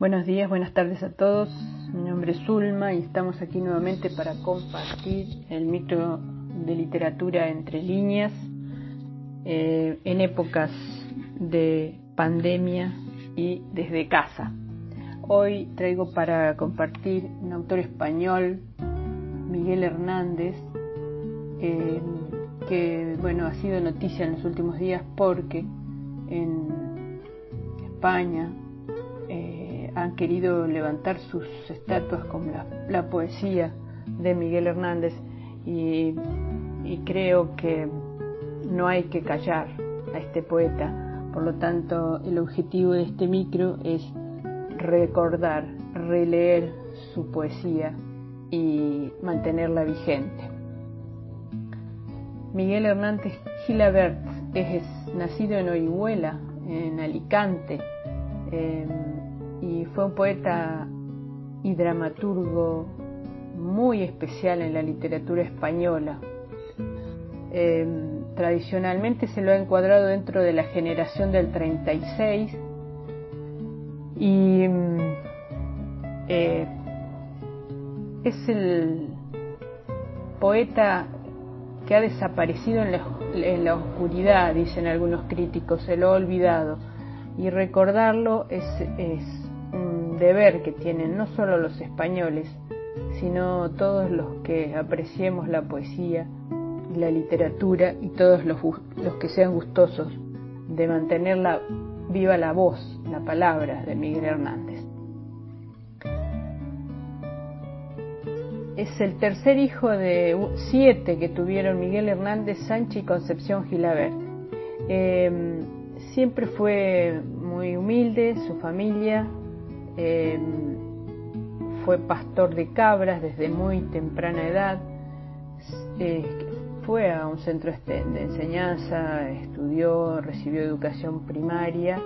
Buenos días, buenas tardes a todos. Mi nombre es Zulma y estamos aquí nuevamente para compartir el micro de literatura entre líneas eh, en épocas de pandemia y desde casa. Hoy traigo para compartir un autor español, Miguel Hernández, eh, que bueno ha sido noticia en los últimos días porque en España han querido levantar sus estatuas con la, poesía de Miguel Hernández y, creo que no hay que callar a este poeta. Por lo tanto, el objetivo de este micro es recordar, releer su poesía y mantenerla vigente. Miguel Hernández Gilabert es, nacido en Orihuela, en Alicante y fue un poeta y dramaturgo muy especial en la literatura española. Em, tradicionalmente se lo ha encuadrado dentro de la generación del 36 y em, eh, es el poeta que ha desaparecido en la, en la oscuridad, dicen algunos críticos, se lo ha olvidado. Y recordarlo es, es deber que tienen no solo los españoles, sino todos los que apreciemos la poesía y la literatura y todos los, los que sean gustosos de mantener viva la voz, la palabra de Miguel Hernández. Es el tercer hijo de siete que tuvieron Miguel Hernández, Sánchez y Concepción Gilabert. Em, siempre fue muy humilde su familia, Fue pastor de cabras desde muy temprana edad, eh, fue a un centro este, de enseñanza, estudió, recibió educación primaria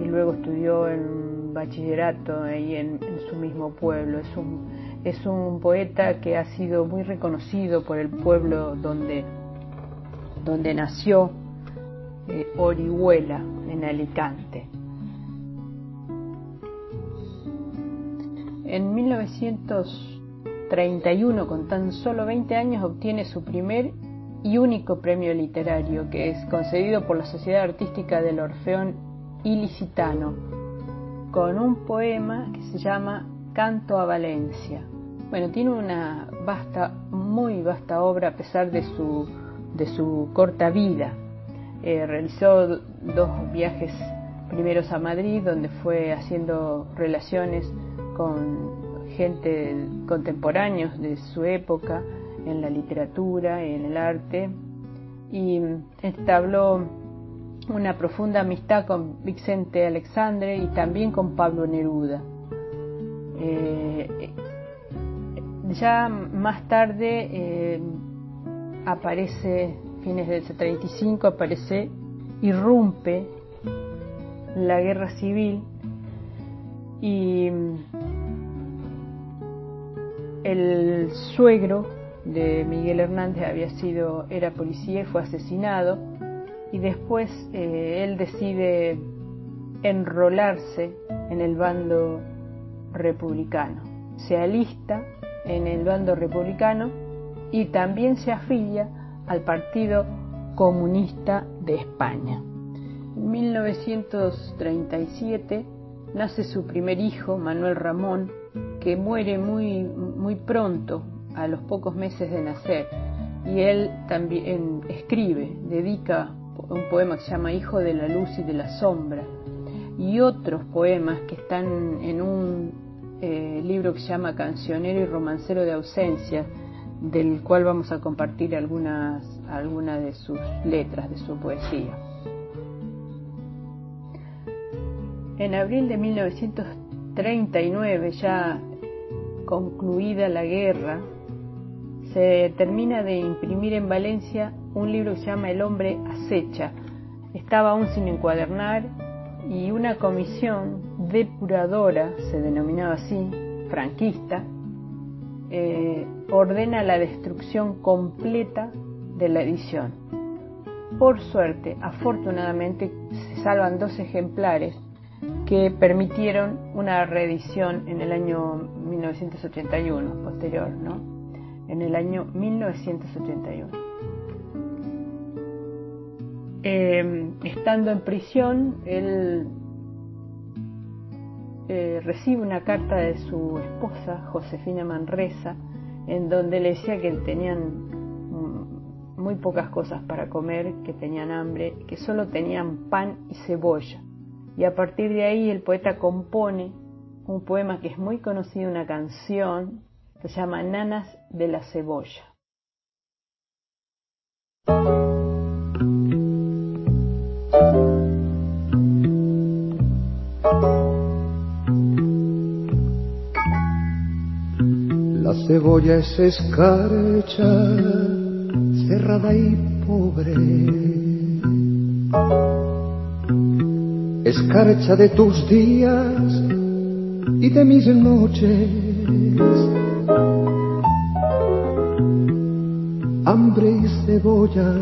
y luego estudió en bachillerato ahí en, su mismo pueblo. Es un, es un poeta que ha sido muy reconocido por el pueblo donde, donde nació, eh, Orihuela, en Alicante. En 1931, con tan solo 20 años, obtiene su primer y único premio literario, que es concedido por la Sociedad Artística del Orfeón Ilicitano, con un poema que se llama Canto a Valencia. Bueno, tiene una vasta, muy vasta obra a pesar de su, de su corta vida. Eh, realizó dos viajes primeros a Madrid, donde fue haciendo relaciones con gente contemporáneos de su época en la literatura, en el arte, y entabló una profunda amistad con Vicente Alexandre y también con Pablo Neruda. Eh, ya más tarde eh, aparece, fines del 35, aparece, irrumpe la guerra civil y el suegro de Miguel Hernández había sido, era policía y fue asesinado y después eh, él decide enrolarse en el bando republicano. Se alista en el bando republicano y también se afilia al Partido Comunista de España. En 1937 nace su primer hijo, Manuel Ramón, que muere muy, muy pronto, a los pocos meses de nacer. Y él también escribe, dedica un poema que se llama Hijo de la Luz y de la Sombra, y otros poemas que están en un eh, libro que se llama Cancionero y Romancero de Ausencia, del cual vamos a compartir algunas, algunas de sus letras, de su poesía. En abril de 1939, ya concluida la guerra, se termina de imprimir en Valencia un libro que se llama El hombre acecha. Estaba aún sin encuadernar y una comisión depuradora, se denominaba así, franquista, eh, ordena la destrucción completa de la edición. Por suerte, afortunadamente, se salvan dos ejemplares que permitieron una reedición en el año 1981, posterior, ¿no? En el año 1981. Eh, estando en prisión, él eh, recibe una carta de su esposa, Josefina Manresa, en donde le decía que tenían muy pocas cosas para comer, que tenían hambre, que solo tenían pan y cebolla. Y a partir de ahí el poeta compone un poema que es muy conocido, una canción, se llama Nanas de la cebolla. La cebolla es escarcha cerrada y pobre. Escarcha de tus días y de mis noches. Hambre y cebolla,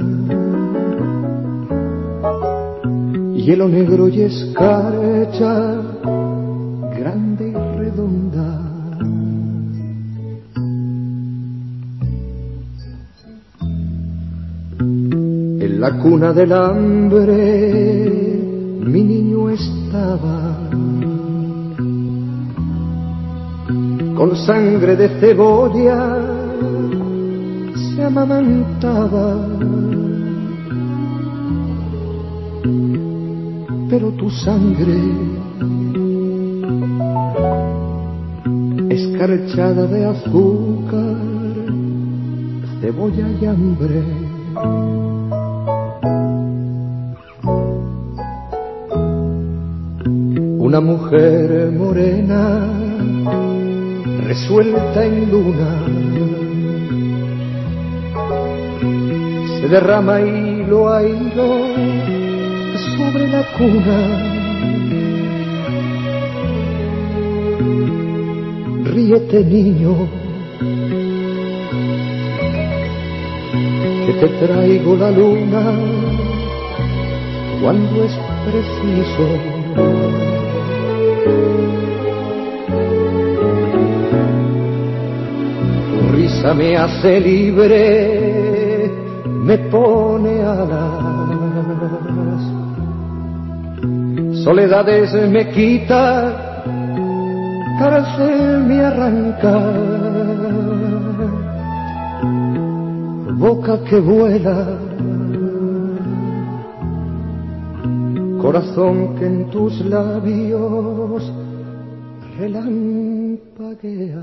hielo negro y escarcha la cuna del hambre mi niño estaba. Con sangre de cebolla se amamantaba. Pero tu sangre, escarchada de azúcar, cebolla y hambre, una mujer morena resuelta en luna. Se derrama hilo a hilo sobre la cuna. Ríete niño que te traigo la luna cuando es preciso me hace libre, me pone alas. Soledades me quita, cárcel me arranca. Boca que vuela corazón que en tus labios relampaguea.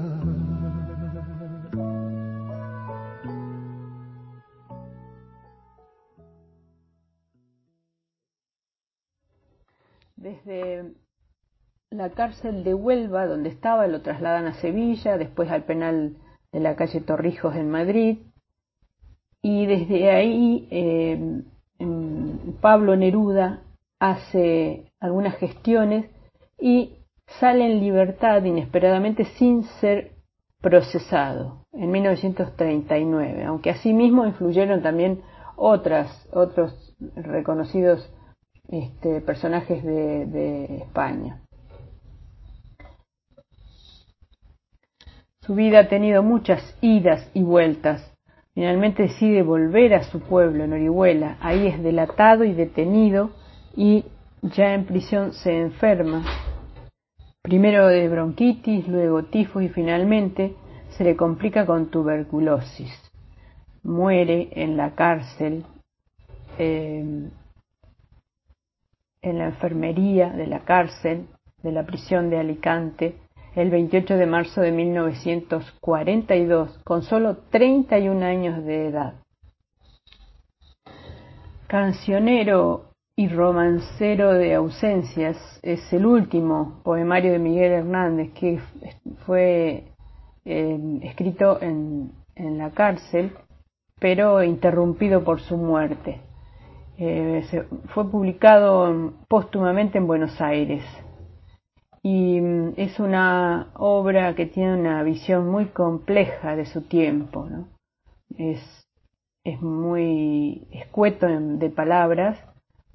Desde la cárcel de Huelva, donde estaba, lo trasladan a Sevilla, después al penal de la calle Torrijos en Madrid, y desde ahí eh, Pablo Neruda hace algunas gestiones y sale en libertad inesperadamente sin ser procesado en 1939, aunque asimismo influyeron también otras, otros reconocidos este, personajes de, España. Su vida ha tenido muchas idas y vueltas. Finalmente decide volver a su pueblo, en Orihuela. Ahí es delatado y detenido y ya en prisión se enferma, primero de bronquitis, luego tifus y finalmente se le complica con tuberculosis. Muere en la cárcel, em, en la enfermería de la cárcel de la prisión de Alicante el 28 de marzo de 1942, con solo 31 años de edad. Cancionero y Romancero de ausencias es el último poemario de Miguel Hernández que fue eh, escrito en, la cárcel, pero interrumpido por su muerte. Eh, fue publicado póstumamente en Buenos Aires y mm, es una obra que tiene una visión muy compleja de su tiempo. Es, es muy escueto de palabras,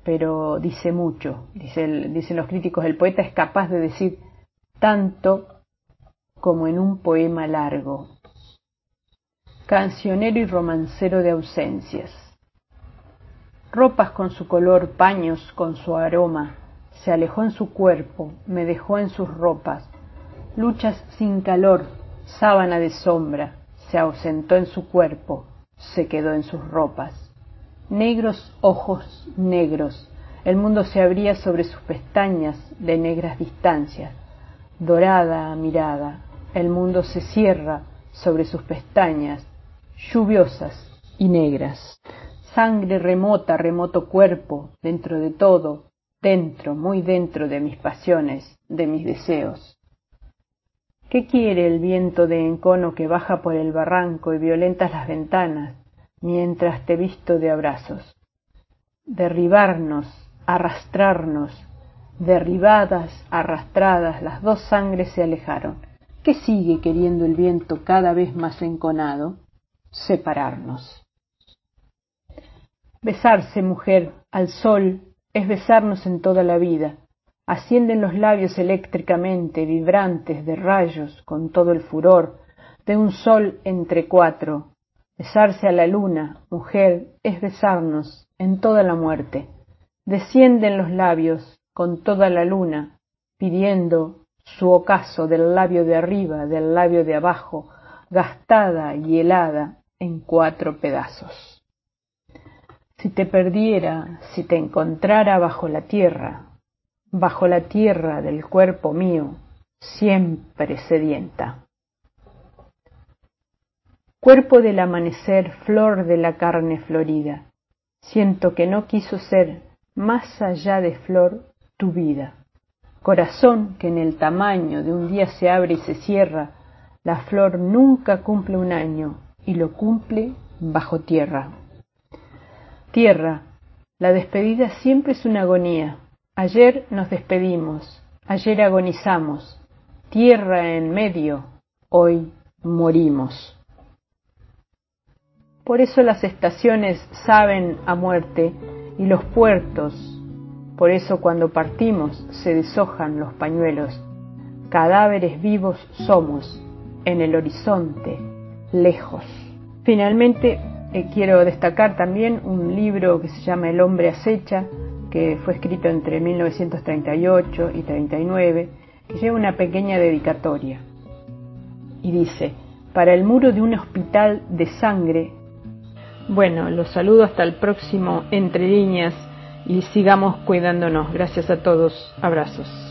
pero dice mucho. dicen los críticos, el poeta es capaz de decir tanto como en un poema largo. Cancionero y romancero de ausencias. Ropas con su color, paños con su aroma, se alejó en su cuerpo, me dejó en sus ropas. Luchas sin calor, sábana de sombra, se ausentó en su cuerpo, se quedó en sus ropas. Negros ojos negros, el mundo se abría sobre sus pestañas de negras distancias. Dorada mirada, el mundo se cierra sobre sus pestañas, lluviosas y negras. Sangre remota, remoto cuerpo, dentro de todo, dentro, muy dentro de mis pasiones, de mis deseos. ¿Qué quiere el viento de encono que baja por el barranco y violentas las ventanas mientras te visto de abrazos? Derribarnos, arrastrarnos, derribadas, arrastradas, las dos sangres se alejaron. ¿Qué sigue queriendo el viento cada vez más enconado? Separarnos. Besarse, mujer, al sol, es besarnos en toda la vida. Ascienden los labios eléctricamente, vibrantes de rayos, con todo el furor de un sol entre cuatro. Besarse a la luna, mujer, es besarnos en toda la muerte. Descienden los labios con toda la luna, pidiendo su ocaso del labio de arriba, del labio de abajo, gastada y helada en cuatro pedazos. Si te perdiera, si te encontrara bajo la tierra, bajo la tierra del cuerpo mío, siempre sedienta. Cuerpo del amanecer, flor de la carne florida, siento que no quiso ser más allá de flor tu vida. Corazón que en el tamaño de un día se abre y se cierra, la flor nunca cumple un año y lo cumple bajo tierra. Tierra, la despedida siempre es una agonía. Ayer nos despedimos, ayer agonizamos. Tierra en medio, hoy morimos. Por eso las estaciones saben a muerte y los puertos, por eso cuando partimos se deshojan los pañuelos. Cadáveres vivos somos, en el horizonte, lejos. Finalmente, eh, quiero destacar también un libro que se llama El hombre acecha, que fue escrito entre 1938 y 39, que lleva una pequeña dedicatoria. Y dice, para el muro de un hospital de sangre. Bueno, los saludo hasta el próximo Entre líneas y sigamos cuidándonos. Gracias a todos. Abrazos.